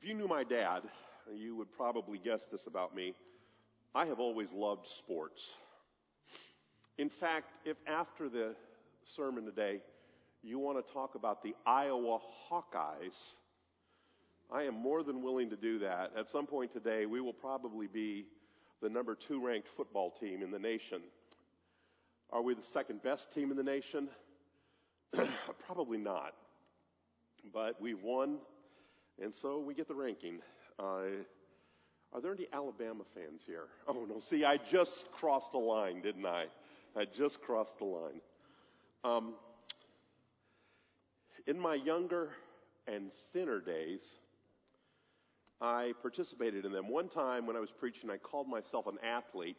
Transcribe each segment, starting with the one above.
If you knew my dad, you would probably guess this about me. I have always loved sports. In fact, if after the sermon today you want to talk about the Iowa Hawkeyes, I am more than willing to do that. At some point today, we will probably be the number two ranked football team in the nation. Are we the second best team in the nation? probably not. But we've won, and so we get the ranking. Uh, are there any Alabama fans here? Oh no, see, I just crossed a line, didn't I? I just crossed the line. Um, in my younger and thinner days, I participated in them. One time when I was preaching, I called myself an athlete,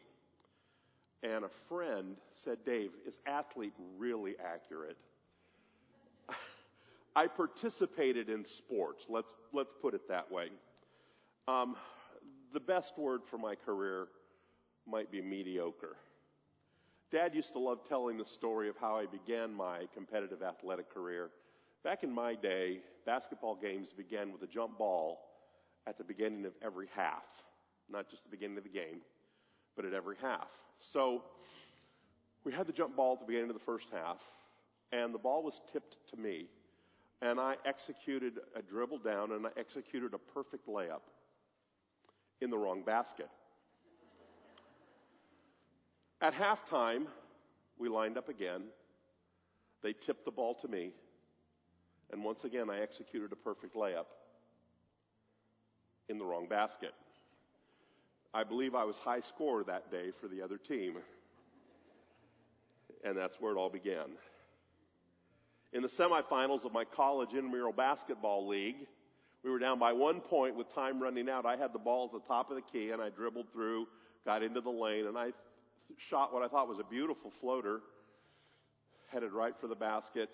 and a friend said, Dave, is athlete really accurate? I participated in sports. Let's, let's put it that way. Um, the best word for my career might be mediocre. Dad used to love telling the story of how I began my competitive athletic career. Back in my day, basketball games began with a jump ball at the beginning of every half. Not just the beginning of the game, but at every half. So we had the jump ball at the beginning of the first half, and the ball was tipped to me. And I executed a dribble down and I executed a perfect layup in the wrong basket. At halftime, we lined up again. They tipped the ball to me. And once again, I executed a perfect layup in the wrong basket. I believe I was high scorer that day for the other team. And that's where it all began. In the semifinals of my college intramural basketball league, we were down by one point with time running out. I had the ball at the top of the key and I dribbled through, got into the lane, and I shot what I thought was a beautiful floater, headed right for the basket.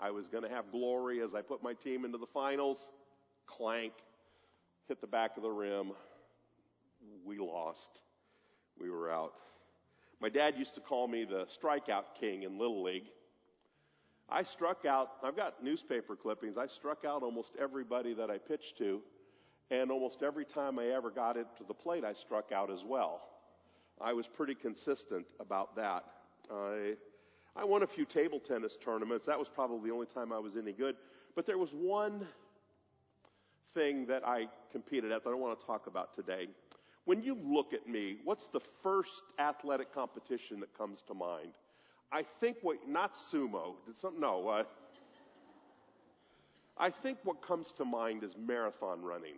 I was going to have glory as I put my team into the finals. Clank, hit the back of the rim. We lost. We were out. My dad used to call me the strikeout king in Little League. I struck out, I've got newspaper clippings. I struck out almost everybody that I pitched to. And almost every time I ever got it to the plate, I struck out as well. I was pretty consistent about that. I, I won a few table tennis tournaments. That was probably the only time I was any good. But there was one thing that I competed at that I want to talk about today. When you look at me, what's the first athletic competition that comes to mind? I think what, not sumo. Did no. Uh, I think what comes to mind is marathon running.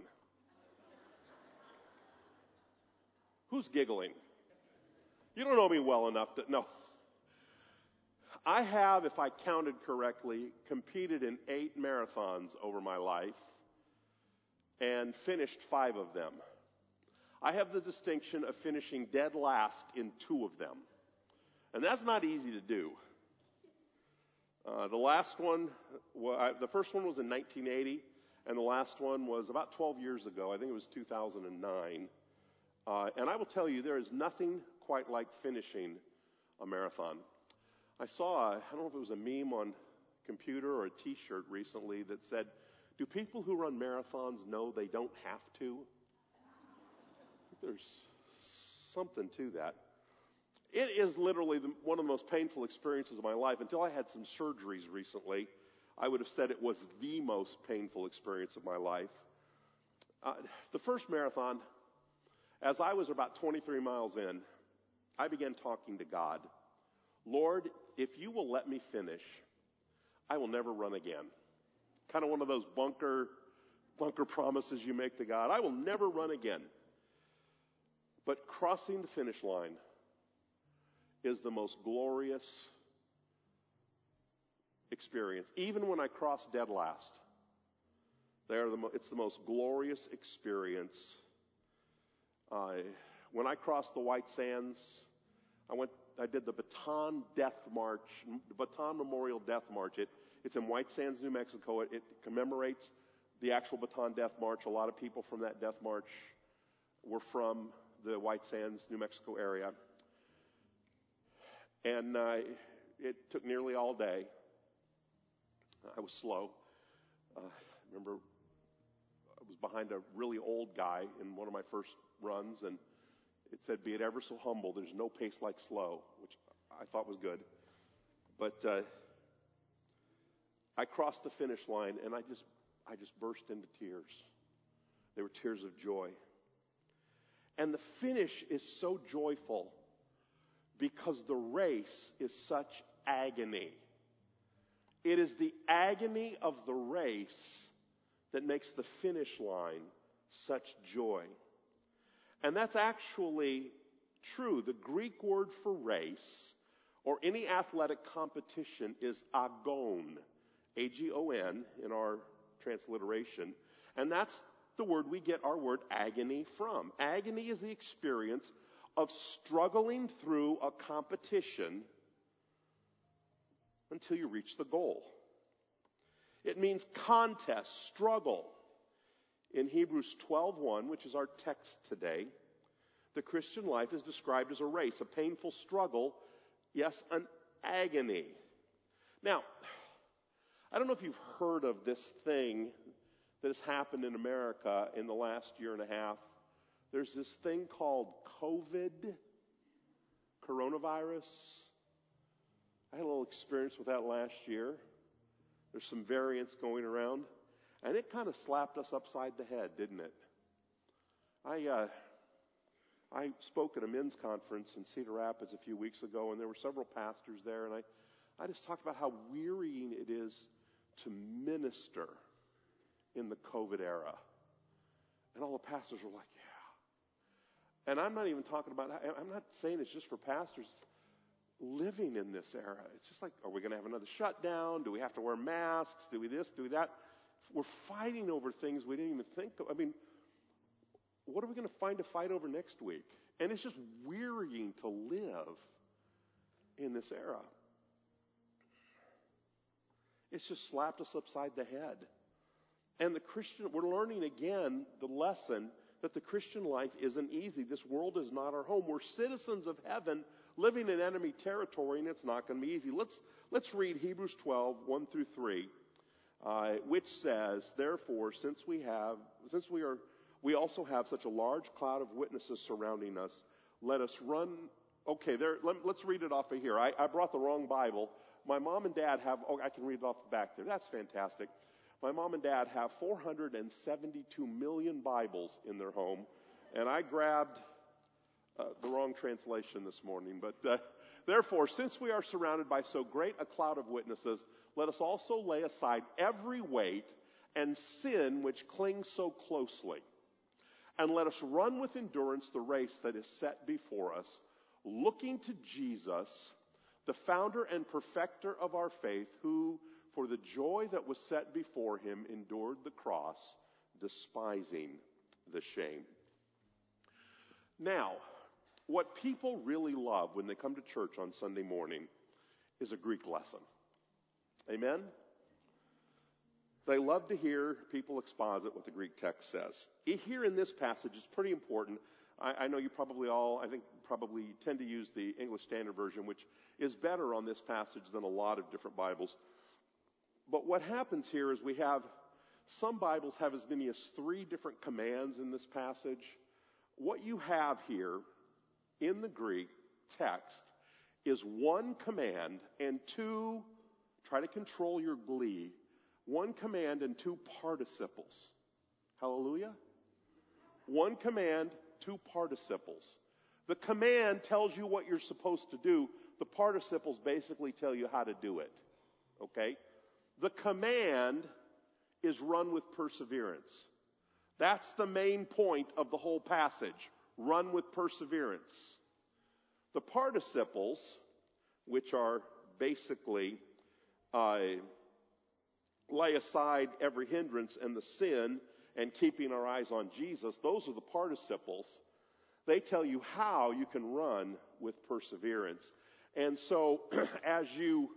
Who's giggling? You don't know me well enough to know. I have, if I counted correctly, competed in eight marathons over my life and finished five of them. I have the distinction of finishing dead last in two of them. And that's not easy to do. Uh, the last one, well, I, the first one was in 1980, and the last one was about 12 years ago. I think it was 2009. Uh, and I will tell you, there is nothing quite like finishing a marathon. I saw, I don't know if it was a meme on computer or a t-shirt recently that said, do people who run marathons know they don't have to? There's something to that. It is literally the, one of the most painful experiences of my life. Until I had some surgeries recently, I would have said it was the most painful experience of my life. Uh, the first marathon, as I was about 23 miles in, I began talking to God. Lord, if you will let me finish, I will never run again. Kind of one of those bunker, bunker promises you make to God. I will never run again. But crossing the finish line is the most glorious experience. Even when I cross dead last, they are the mo- it's the most glorious experience. Uh, when I crossed the White Sands, I went. I did the Bataan Death March, Bataan Memorial Death March. It, it's in White Sands, New Mexico. It, it commemorates the actual Bataan Death March. A lot of people from that death march were from the White Sands, New Mexico area. And uh, it took nearly all day. I was slow. Uh, I remember I was behind a really old guy in one of my first runs, and it said, "Be it ever so humble, there's no pace like slow," which I thought was good. But uh, I crossed the finish line, and I just I just burst into tears. They were tears of joy. And the finish is so joyful because the race is such agony. It is the agony of the race that makes the finish line such joy. And that's actually true. The Greek word for race or any athletic competition is agon, A-G-O-N in our transliteration. And that's the word we get our word agony from. Agony is the experience of struggling through a competition until you reach the goal. It means contest, struggle. In Hebrews 12:1, which is our text today, the Christian life is described as a race, a painful struggle, yes, an agony. Now, I don't know if you've heard of this thing that has happened in America in the last year and a half. There's this thing called COVID, coronavirus. I had a little experience with that last year. There's some variants going around, and it kind of slapped us upside the head, didn't it? I uh, I spoke at a men's conference in Cedar Rapids a few weeks ago, and there were several pastors there, and I I just talked about how wearying it is to minister in the COVID era. And all the pastors were like, yeah. And I'm not even talking about, I'm not saying it's just for pastors living in this era. It's just like, are we going to have another shutdown? Do we have to wear masks? Do we this? Do we that? We're fighting over things we didn't even think of. I mean, what are we going to find to fight over next week? And it's just wearying to live in this era. It's just slapped us upside the head. And the Christian, we're learning again the lesson that the Christian life isn't easy. This world is not our home. We're citizens of heaven living in enemy territory and it's not going to be easy. Let's, let's read Hebrews 12, 1 through 3, uh, which says, therefore, since we have, since we are, we also have such a large cloud of witnesses surrounding us, let us run. Okay, there, let, us read it off of here. I, I brought the wrong Bible. My mom and dad have, oh, I can read it off the back there. That's fantastic. My mom and dad have 472 million Bibles in their home, and I grabbed uh, the wrong translation this morning. But uh, therefore, since we are surrounded by so great a cloud of witnesses, let us also lay aside every weight and sin which clings so closely. And let us run with endurance the race that is set before us, looking to Jesus, the founder and perfecter of our faith, who for the joy that was set before him, endured the cross, despising the shame. Now, what people really love when they come to church on Sunday morning is a Greek lesson. Amen? They love to hear people exposit what the Greek text says. Here in this passage, it's pretty important. I, I, know you probably all, I think, probably tend to use the English Standard Version, which is better on this passage than a lot of different Bibles. But what happens here is we have some Bibles have as many as three different commands in this passage. What you have here in the Greek text is one command and two, try to control your glee, one command and two participles. Hallelujah? One command, two participles. The command tells you what you're supposed to do. The participles basically tell you how to do it. Okay? The command is run with perseverance. That's the main point of the whole passage. Run with perseverance. The participles, which are basically uh, lay aside every hindrance and the sin and keeping our eyes on Jesus, those are the participles. They tell you how you can run with perseverance. And so as you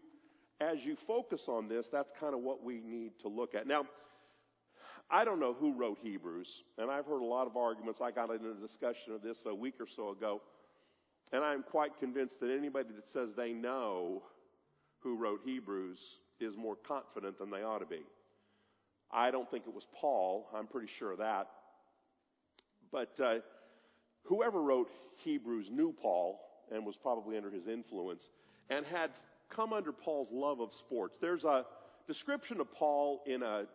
as you focus on this, that's kind of what we need to look at. Now, I don't know who wrote Hebrews, and I've heard a lot of arguments. I got into a discussion of this a week or so ago, and I'm quite convinced that anybody that says they know who wrote Hebrews is more confident than they ought to be. I don't think it was Paul. I'm pretty sure of that. But uh, whoever wrote Hebrews knew Paul and was probably under his influence and had come under Paul's love of sports. There's a description of Paul in a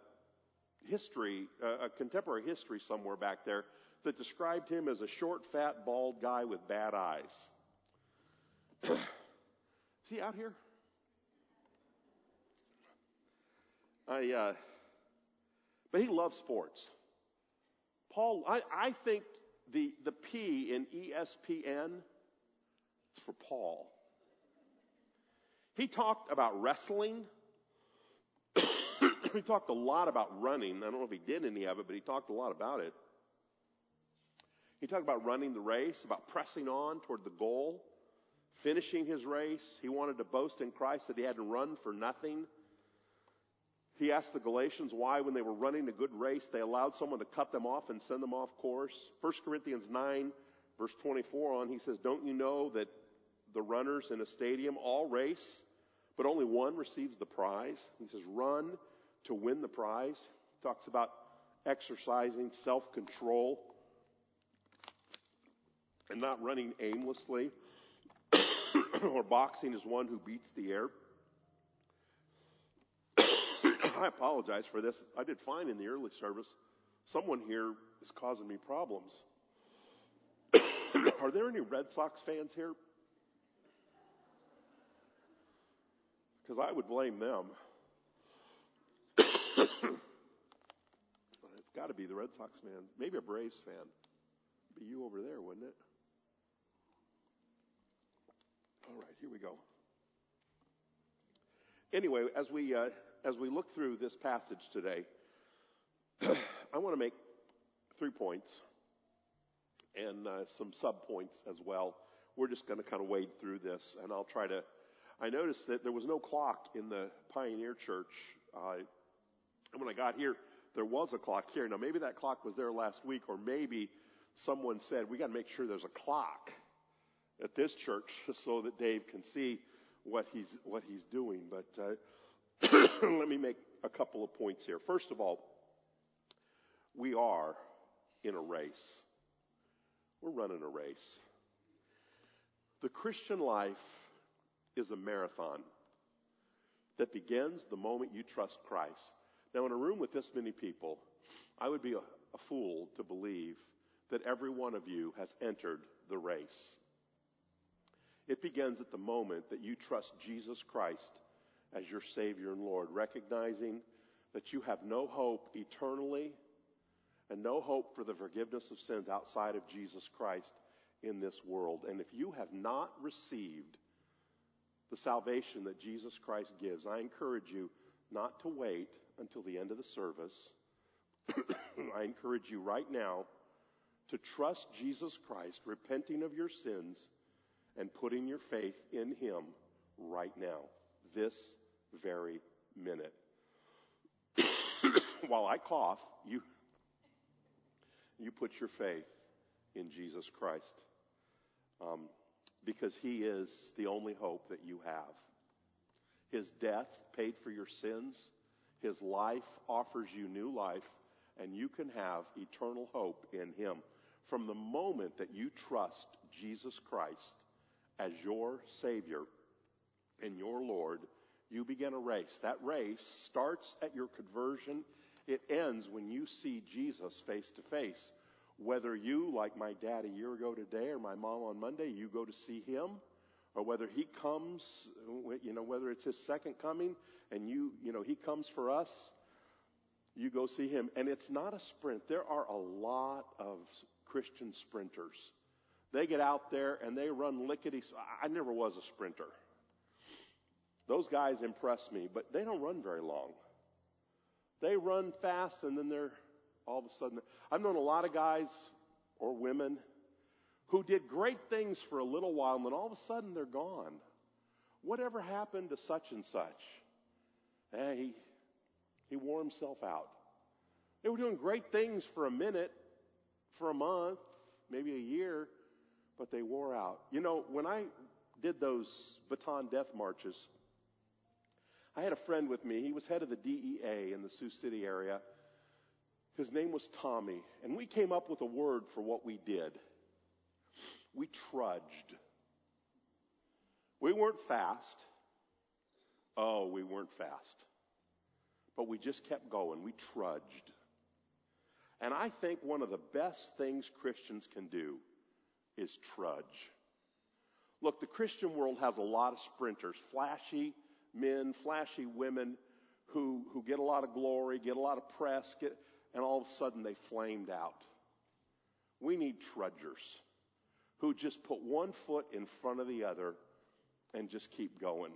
history, a contemporary history somewhere back there that described him as a short, fat, bald guy with bad eyes. Is he out here? I, uh, but he loves sports. Paul, I, I think the, the P in ESPN is for Paul. He talked about wrestling. he talked a lot about running. I don't know if he did any of it, but he talked a lot about it. He talked about running the race, about pressing on toward the goal, finishing his race. He wanted to boast in Christ that he hadn't run for nothing. He asked the Galatians why, when they were running a good race, they allowed someone to cut them off and send them off course. 1 Corinthians 9, verse 24 on, he says, Don't you know that the runners in a stadium all race, but only one receives the prize? He says, Run to win the prize. He talks about exercising self control and not running aimlessly, or boxing as one who beats the air. I apologize for this. I did fine in the early service. Someone here is causing me problems. Are there any Red Sox fans here? Because I would blame them. it's got to be the Red Sox fan. Maybe a Braves fan. Be you over there, wouldn't it? All right, here we go. Anyway, as we uh, as we look through this passage today, I want to make three points and uh, some sub points as well. We're just going to kind of wade through this, and I'll try to. I noticed that there was no clock in the Pioneer Church. Uh, and when I got here, there was a clock here. Now, maybe that clock was there last week, or maybe someone said, we got to make sure there's a clock at this church so that Dave can see what he's, what he's doing. But, uh, Let me make a couple of points here. First of all, we are in a race. We're running a race. The Christian life is a marathon that begins the moment you trust Christ. Now, in a room with this many people, I would be a, a fool to believe that every one of you has entered the race. It begins at the moment that you trust Jesus Christ as your Savior and Lord, recognizing that you have no hope eternally and no hope for the forgiveness of sins outside of Jesus Christ in this world. And if you have not received the salvation that Jesus Christ gives, I encourage you not to wait until the end of the service. I encourage you right now to trust Jesus Christ, repenting of your sins, and putting your faith in Him right now this very minute. While I cough, you, you put your faith in Jesus Christ. Um, because he is the only hope that you have. His death paid for your sins. His life offers you new life, and you can have eternal hope in him. From the moment that you trust Jesus Christ as your Savior, and your Lord, you begin a race. That race starts at your conversion. It ends when you see Jesus face to face. Whether you, like my dad a year ago today or my mom on Monday, you go to see him, or whether he comes, you know, whether it's his second coming and you, you know, he comes for us, you go see him. And it's not a sprint. There are a lot of Christian sprinters. They get out there and they run lickety. I never was a sprinter. Those guys impress me, but they don't run very long. They run fast and then they're all of a sudden. I've known a lot of guys or women who did great things for a little while and then all of a sudden they're gone. Whatever happened to such and such? Eh, he, he wore himself out. They were doing great things for a minute, for a month, maybe a year, but they wore out. You know, when I did those Bataan death marches, I had a friend with me. He was head of the DEA in the Sioux City area. His name was Tommy, and we came up with a word for what we did. We trudged. We weren't fast. Oh, we weren't fast. But we just kept going. We trudged. And I think one of the best things Christians can do is trudge. Look, the Christian world has a lot of sprinters, flashy men, flashy women who, who get a lot of glory, get a lot of press, get, and all of a sudden they flamed out. We need trudgers who just put one foot in front of the other and just keep going.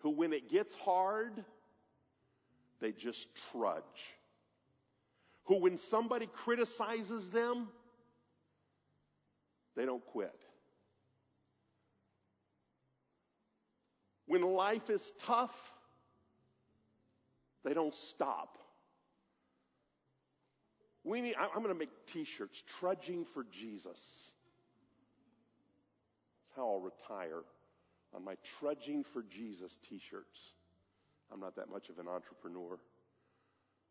Who, when it gets hard, they just trudge. Who, when somebody criticizes them, they don't quit. When life is tough, they don't stop. We need, I'm going to make t-shirts, trudging for Jesus. That's how I'll retire on my trudging for Jesus t-shirts. I'm not that much of an entrepreneur.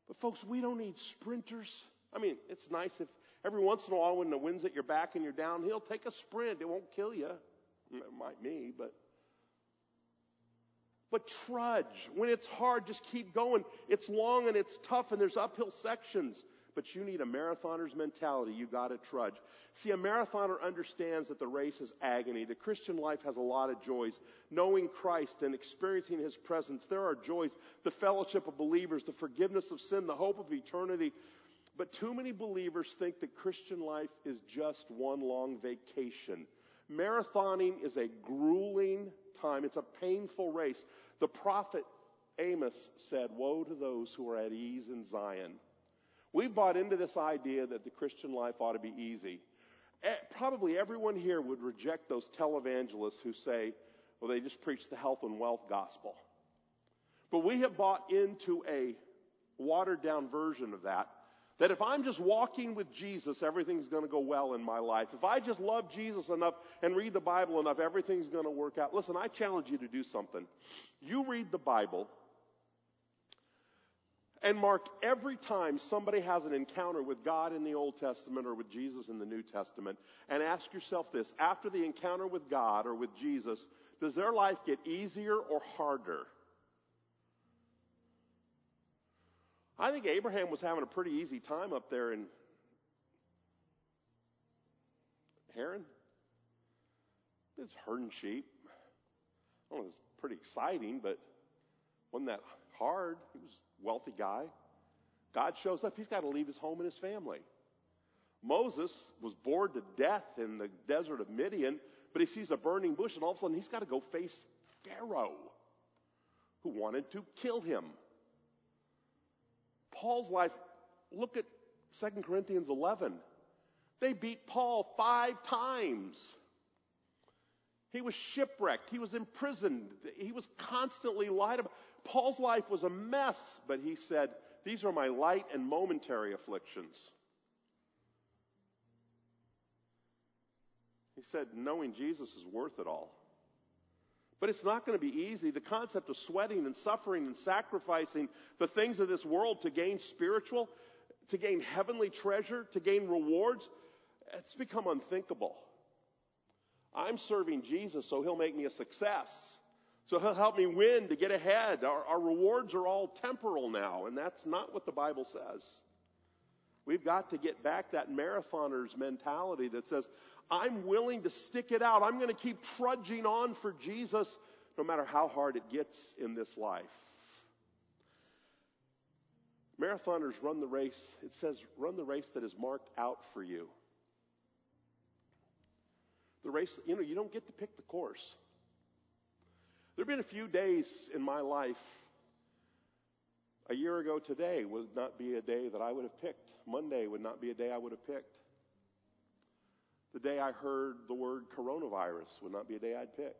But folks, we don't need sprinters. I mean, it's nice if every once in a while when the wind's at your back and you're downhill, take a sprint. It won't kill you. It might me, but but trudge. When it's hard, just keep going. It's long and it's tough and there's uphill sections but you need a marathoner's mentality. You gotta trudge. See, a marathoner understands that the race is agony. The Christian life has a lot of joys. Knowing Christ and experiencing His presence, there are joys. The fellowship of believers, the forgiveness of sin, the hope of eternity. But too many believers think that Christian life is just one long vacation. Marathoning is a grueling time. It's a painful race. The prophet Amos said, woe to those who are at ease in Zion. We've bought into this idea that the Christian life ought to be easy. Eh, probably everyone here would reject those televangelists who say, well, they just preach the health and wealth gospel. But we have bought into a watered down version of that. That if I'm just walking with Jesus, everything's going to go well in my life. If I just love Jesus enough and read the Bible enough, everything's going to work out. Listen, I challenge you to do something. You read the Bible and mark every time somebody has an encounter with God in the Old Testament or with Jesus in the New Testament and ask yourself this after the encounter with God or with Jesus, does their life get easier or harder? I think Abraham was having a pretty easy time up there in Haran. It's herding sheep. I don't know, it's pretty exciting, but wasn't that hard. He was wealthy guy. God shows up. He's got to leave his home and his family. Moses was bored to death in the desert of Midian, but he sees a burning bush and all of a sudden he's got to go face Pharaoh who wanted to kill him. Paul's life, look at 2 Corinthians 11. They beat Paul five times. He was shipwrecked. He was imprisoned. He was constantly lied about. Paul's life was a mess, but he said, These are my light and momentary afflictions. He said, Knowing Jesus is worth it all. But it's not going to be easy. The concept of sweating and suffering and sacrificing the things of this world to gain spiritual, to gain heavenly treasure, to gain rewards, it's become unthinkable. I'm serving Jesus so he'll make me a success. So he'll help me win to get ahead. Our, our rewards are all temporal now, and that's not what the Bible says. We've got to get back that marathoner's mentality that says, I'm willing to stick it out. I'm going to keep trudging on for Jesus no matter how hard it gets in this life. Marathoners run the race. It says, run the race that is marked out for you. The race, you know, you don't get to pick the course. There have been a few days in my life. A year ago today would not be a day that I would have picked. Monday would not be a day I would have picked. The day I heard the word coronavirus would not be a day I'd pick.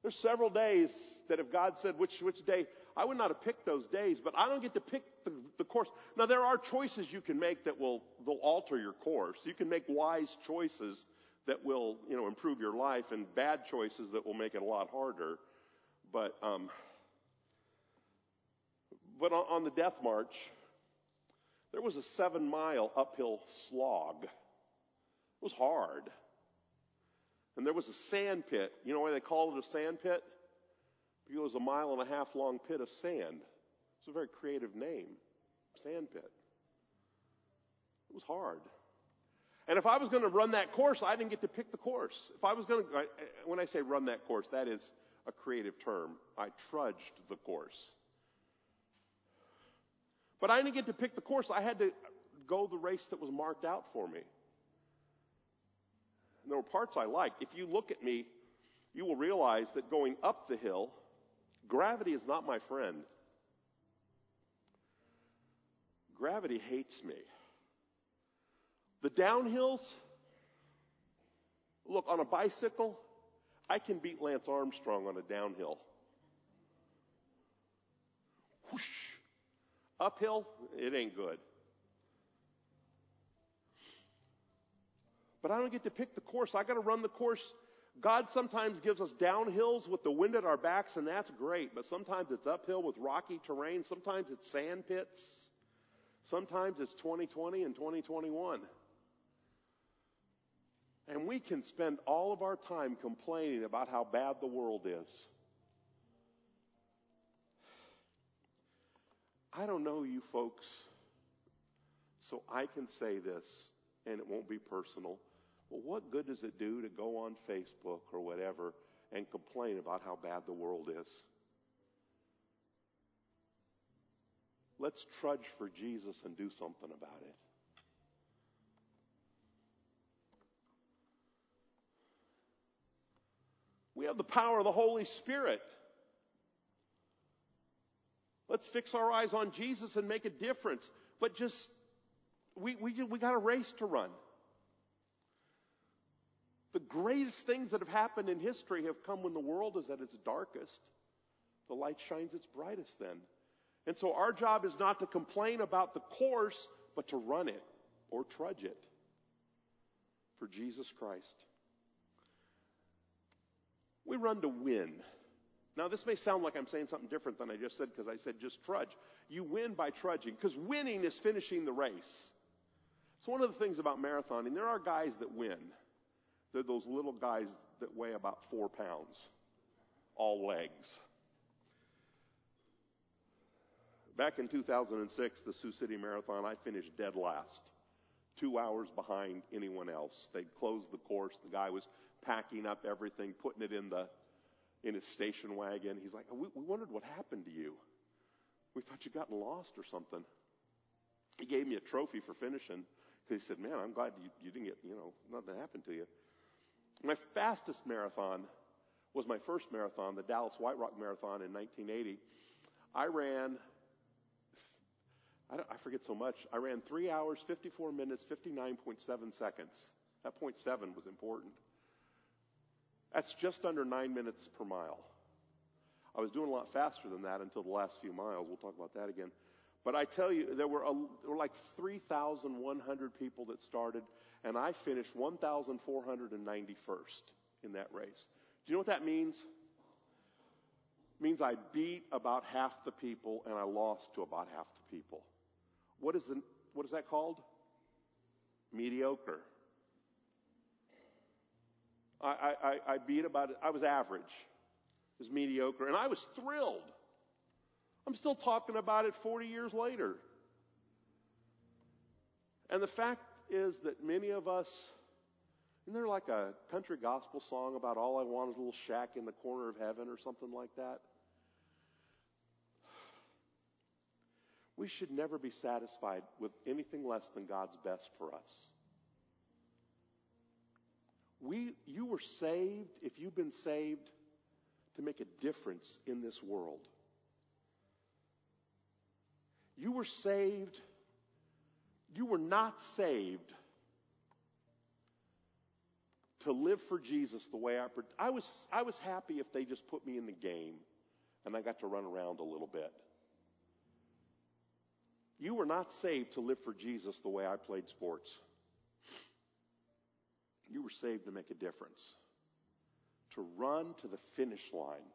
There's several days that if God said which, which day, I would not have picked those days, but I don't get to pick the, the course. Now there are choices you can make that will, will alter your course. You can make wise choices that will, you know, improve your life and bad choices that will make it a lot harder. But, um, But on, on the death march, there was a seven mile uphill slog. It was hard. And there was a sand pit. You know why they called it a sand pit? Because it was a mile and a half long pit of sand. It's a very creative name. Sand pit. It was hard. And if I was going to run that course, I didn't get to pick the course. If I was going to, when I say run that course, that is a creative term. I trudged the course. But I didn't get to pick the course. I had to go the race that was marked out for me. And there were parts I liked. If you look at me, you will realize that going up the hill, gravity is not my friend. Gravity hates me. The downhills, look, on a bicycle, I can beat Lance Armstrong on a downhill. Whoosh. Uphill, it ain't good. But I don't get to pick the course. I got to run the course. God sometimes gives us downhills with the wind at our backs, and that's great. But sometimes it's uphill with rocky terrain. Sometimes it's sand pits. Sometimes it's 2020 and 2021. And we can spend all of our time complaining about how bad the world is. I don't know you folks, so I can say this, and it won't be personal. Well, what good does it do to go on Facebook or whatever and complain about how bad the world is? Let's trudge for Jesus and do something about it. We have the power of the Holy Spirit. Let's fix our eyes on Jesus and make a difference. But just, we, we, we got a race to run. The greatest things that have happened in history have come when the world is at its darkest. The light shines its brightest then. And so our job is not to complain about the course, but to run it or trudge it for Jesus Christ. We run to win. Now, this may sound like I'm saying something different than I just said because I said just trudge. You win by trudging because winning is finishing the race. It's one of the things about marathoning, there are guys that win. They're those little guys that weigh about four pounds, all legs. Back in 2006, the Sioux City Marathon, I finished dead last, two hours behind anyone else. They'd closed the course. The guy was packing up everything, putting it in the in his station wagon. He's like, we, we wondered what happened to you. We thought you'd gotten lost or something. He gave me a trophy for finishing. He said, man, I'm glad you, you didn't get, you know, nothing happened to you. My fastest marathon was my first marathon, the Dallas White Rock Marathon in 1980. I ran, I, I forget so much, I ran 3 hours, 54 minutes, 59.7 seconds. That point seven was important. That's just under nine minutes per mile. I was doing a lot faster than that until the last few miles. We'll talk about that again. But I tell you, there were, a, there were like 3,100 people that started, and I finished 1,491st in that race. Do you know what that means? It means I beat about half the people and I lost to about half the people. What is, the, what is that called? Mediocre. I, I, I beat about. I was average. It was mediocre. And I was thrilled. I'm still talking about it 40 years later. And the fact is that many of us, isn't there like a country gospel song about all I want is a little shack in the corner of heaven or something like that? We should never be satisfied with anything less than God's best for us. We, you were saved, if you've been saved, to make a difference in this world. You were saved, you were not saved to live for Jesus the way I, I was, I was happy if they just put me in the game and I got to run around a little bit. You were not saved to live for Jesus the way I played sports. You were saved to make a difference, to run to the finish line,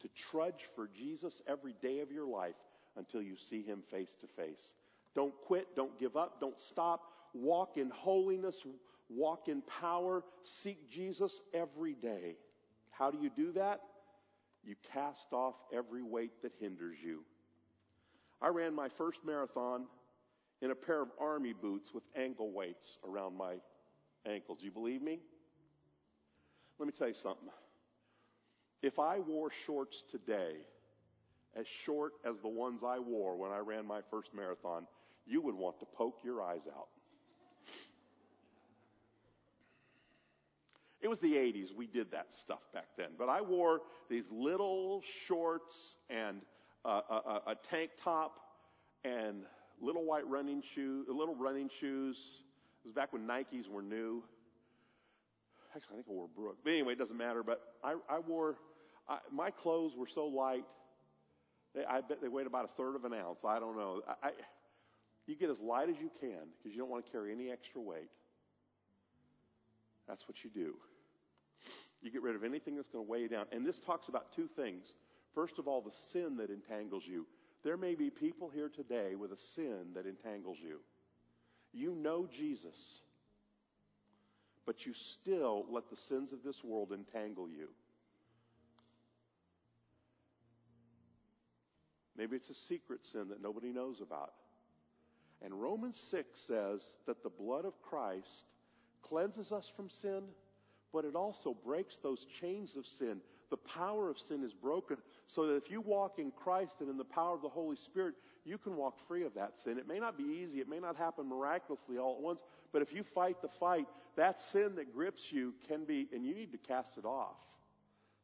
to trudge for Jesus every day of your life, until you see him face to face. Don't quit. Don't give up. Don't stop. Walk in holiness. Walk in power. Seek Jesus every day. How do you do that? You cast off every weight that hinders you. I ran my first marathon in a pair of army boots with ankle weights around my ankles. You believe me? Let me tell you something. If I wore shorts today, as short as the ones I wore when I ran my first marathon, you would want to poke your eyes out. It was the 80s. We did that stuff back then. But I wore these little shorts and a, a, tank top and little white running shoes, little running shoes. It was back when Nikes were new. Actually, I think I wore Brooks. But anyway, it doesn't matter. But I, I wore, I, my clothes were so light. They, I bet they weighed about a third of an ounce. I don't know. I, I, you get as light as you can because you don't want to carry any extra weight. That's what you do. You get rid of anything that's going to weigh you down. And this talks about two things. First of all, the sin that entangles you. There may be people here today with a sin that entangles you. You know Jesus, but you still let the sins of this world entangle you. Maybe it's a secret sin that nobody knows about. And Romans 6 says that the blood of Christ cleanses us from sin, but it also breaks those chains of sin. The power of sin is broken so that if you walk in Christ and in the power of the Holy Spirit, you can walk free of that sin. It may not be easy. It may not happen miraculously all at once, but if you fight the fight, that sin that grips you can be, and you need to cast it off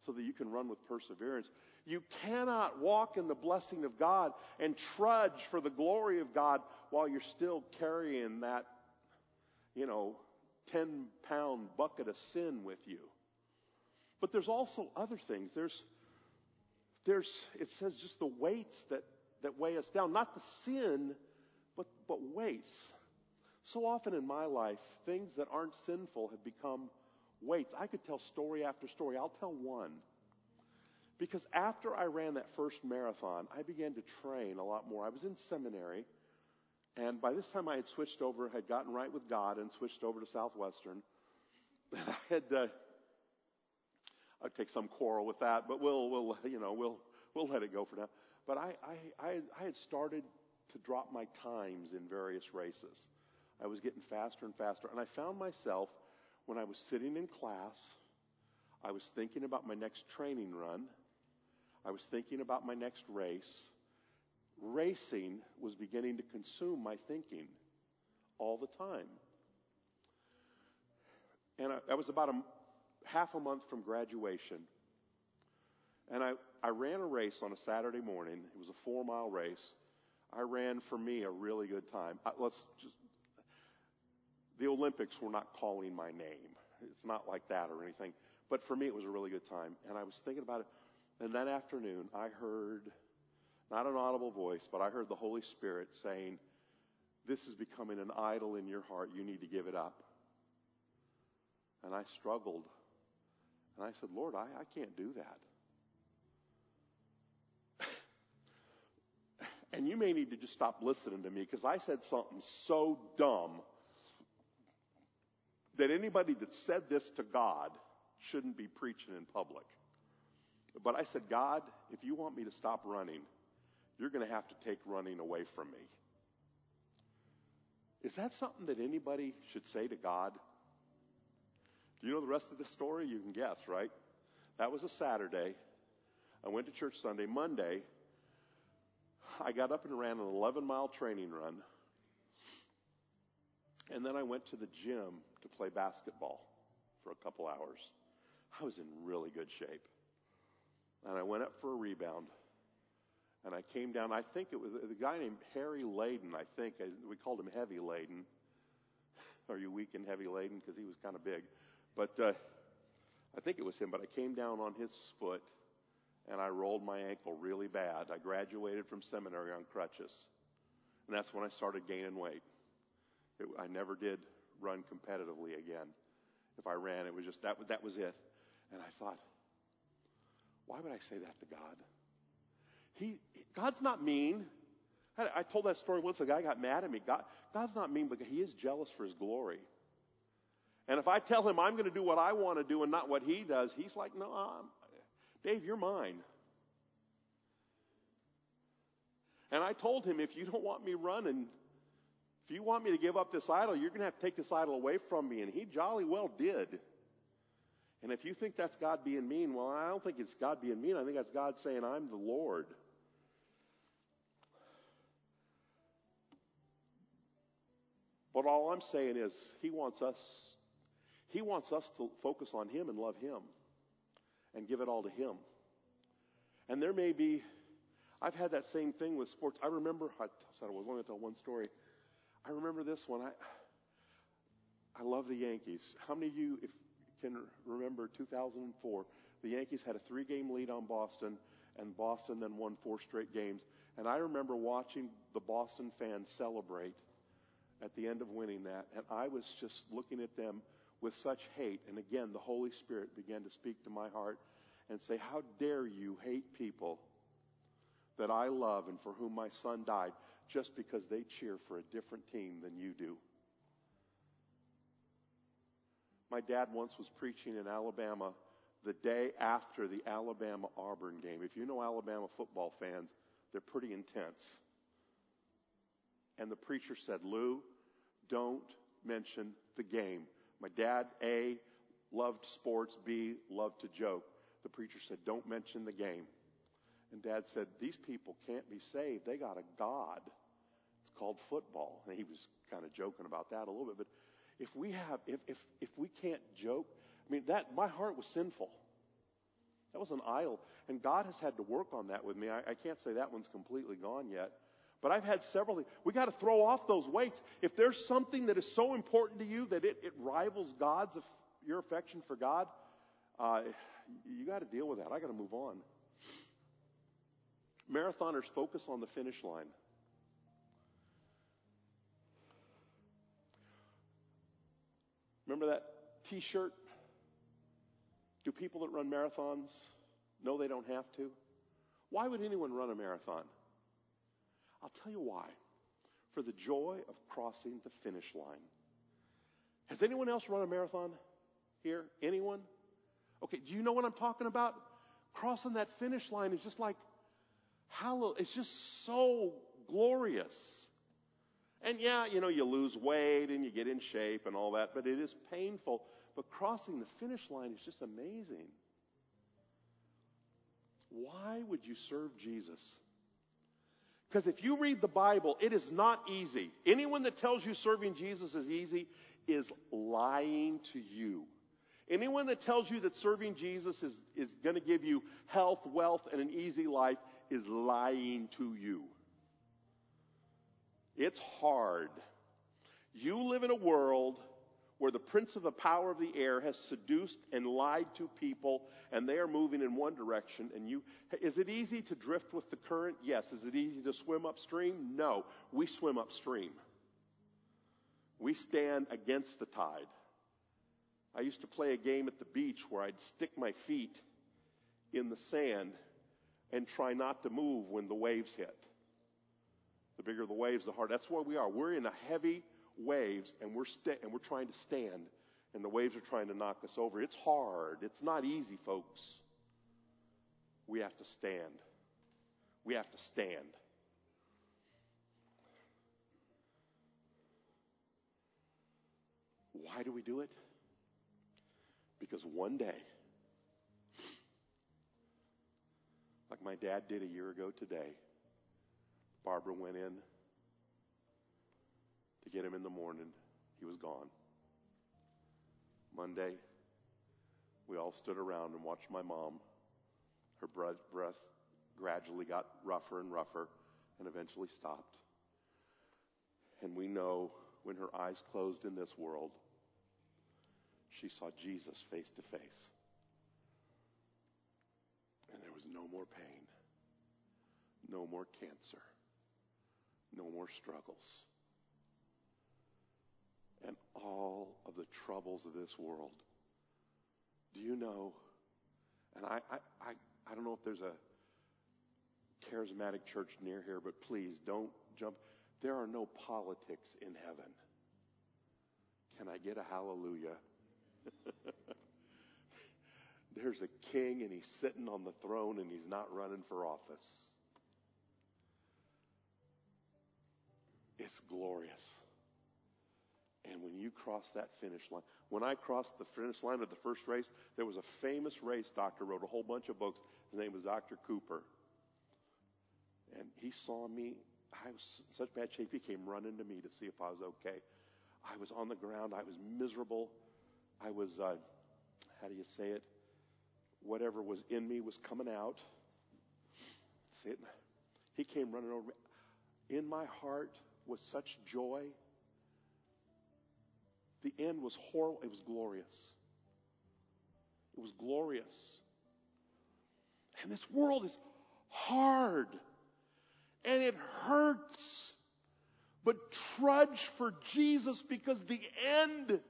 so that you can run with perseverance. You cannot walk in the blessing of God and trudge for the glory of God while you're still carrying that, you know, 10 pound bucket of sin with you. But there's also other things. There's, there's, it says just the weights that, that weigh us down. Not the sin, but, but weights. So often in my life, things that aren't sinful have become weights. I could tell story after story. I'll tell one. Because after I ran that first marathon, I began to train a lot more. I was in seminary, and by this time I had switched over, had gotten right with God, and switched over to Southwestern. I had, uh, I'd take some quarrel with that, but we'll, we'll, you know, we'll, we'll let it go for now. But I, I, I, had started to drop my times in various races. I was getting faster and faster, and I found myself when I was sitting in class, I was thinking about my next training run. I was thinking about my next race. Racing was beginning to consume my thinking all the time. And I, I was about a half a month from graduation. And I, I ran a race on a Saturday morning. It was a four mile race. I ran for me a really good time. I, let's just the Olympics were not calling my name. It's not like that or anything. But for me, it was a really good time. And I was thinking about it. And that afternoon, I heard not an audible voice, but I heard the Holy Spirit saying, This is becoming an idol in your heart. You need to give it up. And I struggled. And I said, Lord, I, I can't do that. and you may need to just stop listening to me because I said something so dumb that anybody that said this to God shouldn't be preaching in public. But I said, God, if you want me to stop running, you're going to have to take running away from me. Is that something that anybody should say to God? Do you know the rest of the story? You can guess, right? That was a Saturday. I went to church Sunday. Monday, I got up and ran an 11 mile training run. And then I went to the gym to play basketball for a couple hours. I was in really good shape. And I went up for a rebound. And I came down. I think it was uh, a guy named Harry Layden. I think uh, we called him Heavy Layden. Are you weak and heavy laden? Because he was kind of big. But uh, I think it was him. But I came down on his foot and I rolled my ankle really bad. I graduated from seminary on crutches. And that's when I started gaining weight. It, I never did run competitively again. If I ran, it was just that, that was it. And I thought, why would I say that to God? He, God's not mean. I told that story once. A guy got mad at me. God, God's not mean, but he is jealous for his glory. And if I tell him I'm going to do what I want to do and not what he does, he's like, no, I'm, Dave, you're mine. And I told him, if you don't want me running, if you want me to give up this idol, you're going to have to take this idol away from me. And he jolly well did. And if you think that's God being mean, well, I don't think it's God being mean. I think that's God saying, I'm the Lord. But all I'm saying is, He wants us, He wants us to focus on Him and love Him and give it all to Him. And there may be, I've had that same thing with sports. I remember, I said I was only going to tell one story. I remember this one. I, I love the Yankees. How many of you if, can remember 2004? The Yankees had a three game lead on Boston, and Boston then won four straight games. And I remember watching the Boston fans celebrate at the end of winning that, and I was just looking at them with such hate. And again, the Holy Spirit began to speak to my heart and say, How dare you hate people that I love and for whom my son died just because they cheer for a different team than you do? My dad once was preaching in Alabama the day after the Alabama Auburn game. If you know Alabama football fans, they're pretty intense. And the preacher said, Lou, don't mention the game. My dad, A, loved sports, B, loved to joke. The preacher said, don't mention the game. And dad said, these people can't be saved. They got a God. It's called football. And he was kind of joking about that a little bit. But if we have, if, if, if we can't joke, I mean, that, my heart was sinful. That was an idol. And God has had to work on that with me. I, I can't say that one's completely gone yet. But I've had several. We got to throw off those weights. If there's something that is so important to you that it, it rivals God's, your affection for God, uh, you got to deal with that. I got to move on. Marathoners focus on the finish line. Remember that t shirt? Do people that run marathons know they don't have to? Why would anyone run a marathon? I'll tell you why. For the joy of crossing the finish line. Has anyone else run a marathon here? Anyone? Okay, do you know what I'm talking about? Crossing that finish line is just like, hallowed. It's just so glorious. And yeah, you know, you lose weight and you get in shape and all that, but it is painful. But crossing the finish line is just amazing. Why would you serve Jesus? Because if you read the Bible, it is not easy. Anyone that tells you serving Jesus is easy is lying to you. Anyone that tells you that serving Jesus is, is going to give you health, wealth, and an easy life is lying to you. It's hard. You live in a world where the prince of the power of the air has seduced and lied to people and they are moving in one direction and you is it easy to drift with the current? Yes. Is it easy to swim upstream? No. We swim upstream. We stand against the tide. I used to play a game at the beach where i'd stick my feet in the sand and try not to move when the waves hit. The bigger the waves the harder. That's where we are. We're in a heavy waves and we're, and we're trying to stand and the waves are trying to knock us over. It's hard. It's not easy, folks. We have to stand. We have to stand. Why do we do it? Because one day, like my dad did a year ago today, Barbara went in to get him in the morning. He was gone. Monday, we all stood around and watched my mom. Her breath, gradually got rougher and rougher and eventually stopped. And we know when her eyes closed in this world, she saw Jesus face to face. And there was no more pain, no more cancer, no more struggles and all of the troubles of this world. Do you know? And I, I, I, I don't know if there's a charismatic church near here, but please don't jump. There are no politics in heaven. Can I get a hallelujah? There's a king and he's sitting on the throne and he's not running for office. It's glorious. And when you cross that finish line, when I crossed the finish line of the first race, there was a famous race doctor wrote a whole bunch of books. His name was Dr. Cooper. And he saw me. I was in such bad shape. He came running to me to see if I was okay. I was on the ground. I was miserable. I was, uh, how do you say it? Whatever was in me was coming out. See it? He came running over me. In my heart was such joy the end was horrible. It was glorious. It was glorious. And this world is hard and it hurts. But trudge for Jesus because the end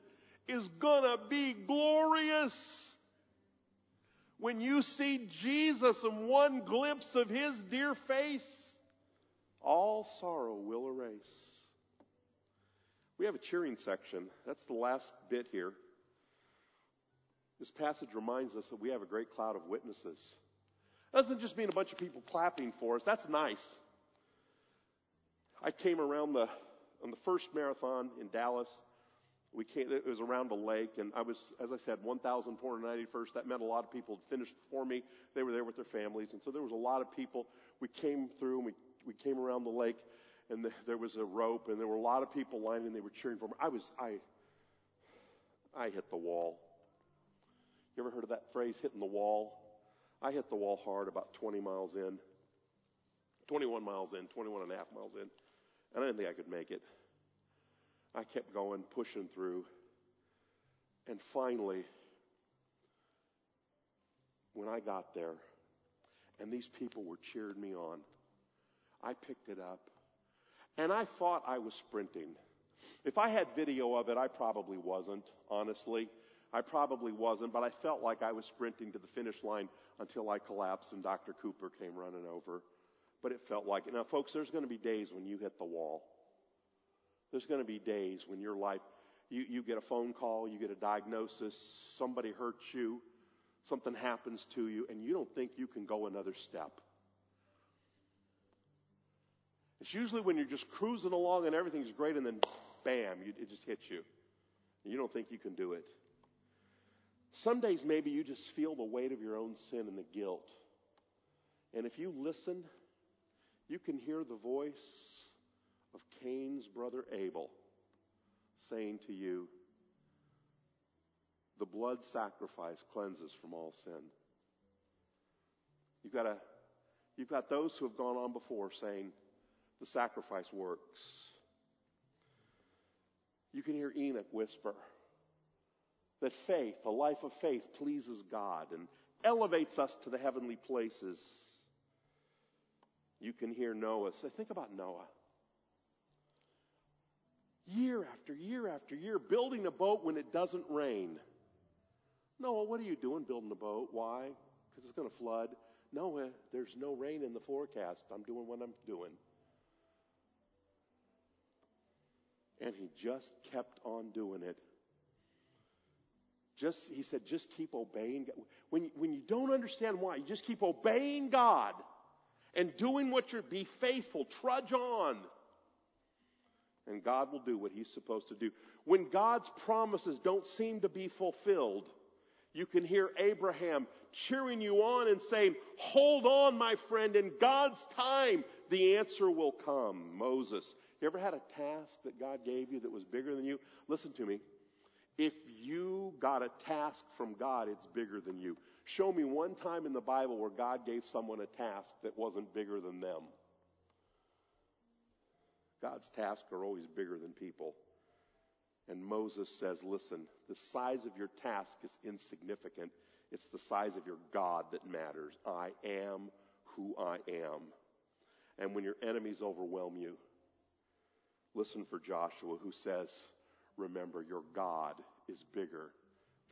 is gonna be glorious. When you see Jesus and one glimpse of His dear face, all sorrow will erase. We have a cheering section. That's the last bit here. This passage reminds us that we have a great cloud of witnesses. That doesn't just mean a bunch of people clapping for us. That's nice. I came around the on the first marathon in Dallas. We came, it was around a lake, and I was, as I said, 1,491st. That meant a lot of people had finished before me. They were there with their families, and so there was a lot of people. We came through, and we, we came around the lake, and the, there was a rope, and there were a lot of people lining. They were cheering for me. I was, I, I hit the wall. You ever heard of that phrase, hitting the wall? I hit the wall hard about 20 miles in, 21 miles in, 21 and a half miles in, and I didn't think I could make it. I kept going, pushing through, and finally, when I got there, and these people were cheering me on, I picked it up and I thought I was sprinting. If I had video of it, I probably wasn't, honestly. I probably wasn't, but I felt like I was sprinting to the finish line until I collapsed and Dr. Cooper came running over. But it felt like it. Now, folks, there's going to be days when you hit the wall. There's going to be days when your life, you, you get a phone call, you get a diagnosis, somebody hurts you, something happens to you, and you don't think you can go another step. It's usually when you're just cruising along and everything's great and then bam, you, it just hits you. You don't think you can do it. Some days maybe you just feel the weight of your own sin and the guilt. And if you listen, you can hear the voice of Cain's brother Abel saying to you, the blood sacrifice cleanses from all sin. You've got, a, you've got those who have gone on before saying, the sacrifice works. You can hear Enoch whisper that faith, a life of faith, pleases God and elevates us to the heavenly places. You can hear Noah say, think about Noah. Year after year after year, building a boat when it doesn't rain. Noah, what are you doing building a boat? Why? Because it's going to flood. Noah, there's no rain in the forecast. I'm doing what I'm doing. And he just kept on doing it. Just, he said, just keep obeying. God. When, when you don't understand why, you just keep obeying God and doing what you're, be faithful, trudge on. And God will do what he's supposed to do. When God's promises don't seem to be fulfilled, you can hear Abraham cheering you on and saying, hold on, my friend, in God's time, the answer will come. Moses, you ever had a task that God gave you that was bigger than you? Listen to me. If you got a task from God, it's bigger than you. Show me one time in the Bible where God gave someone a task that wasn't bigger than them. God's tasks are always bigger than people. And Moses says, listen, the size of your task is insignificant. It's the size of your God that matters. I am who I am. And when your enemies overwhelm you, Listen for Joshua who says, remember your God is bigger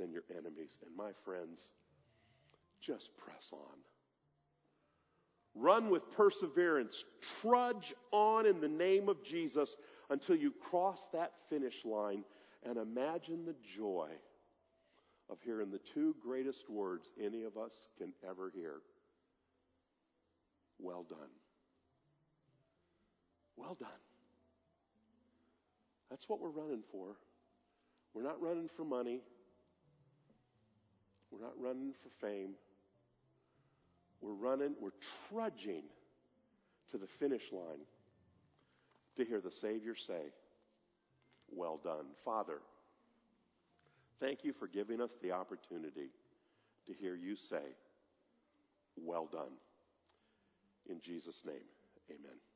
than your enemies. And my friends, just press on. Run with perseverance. Trudge on in the name of Jesus until you cross that finish line and imagine the joy of hearing the two greatest words any of us can ever hear. Well done. Well done. That's what we're running for. We're not running for money. We're not running for fame. We're running, we're trudging to the finish line to hear the Savior say, Well done. Father, thank you for giving us the opportunity to hear you say, Well done. In Jesus' name, amen.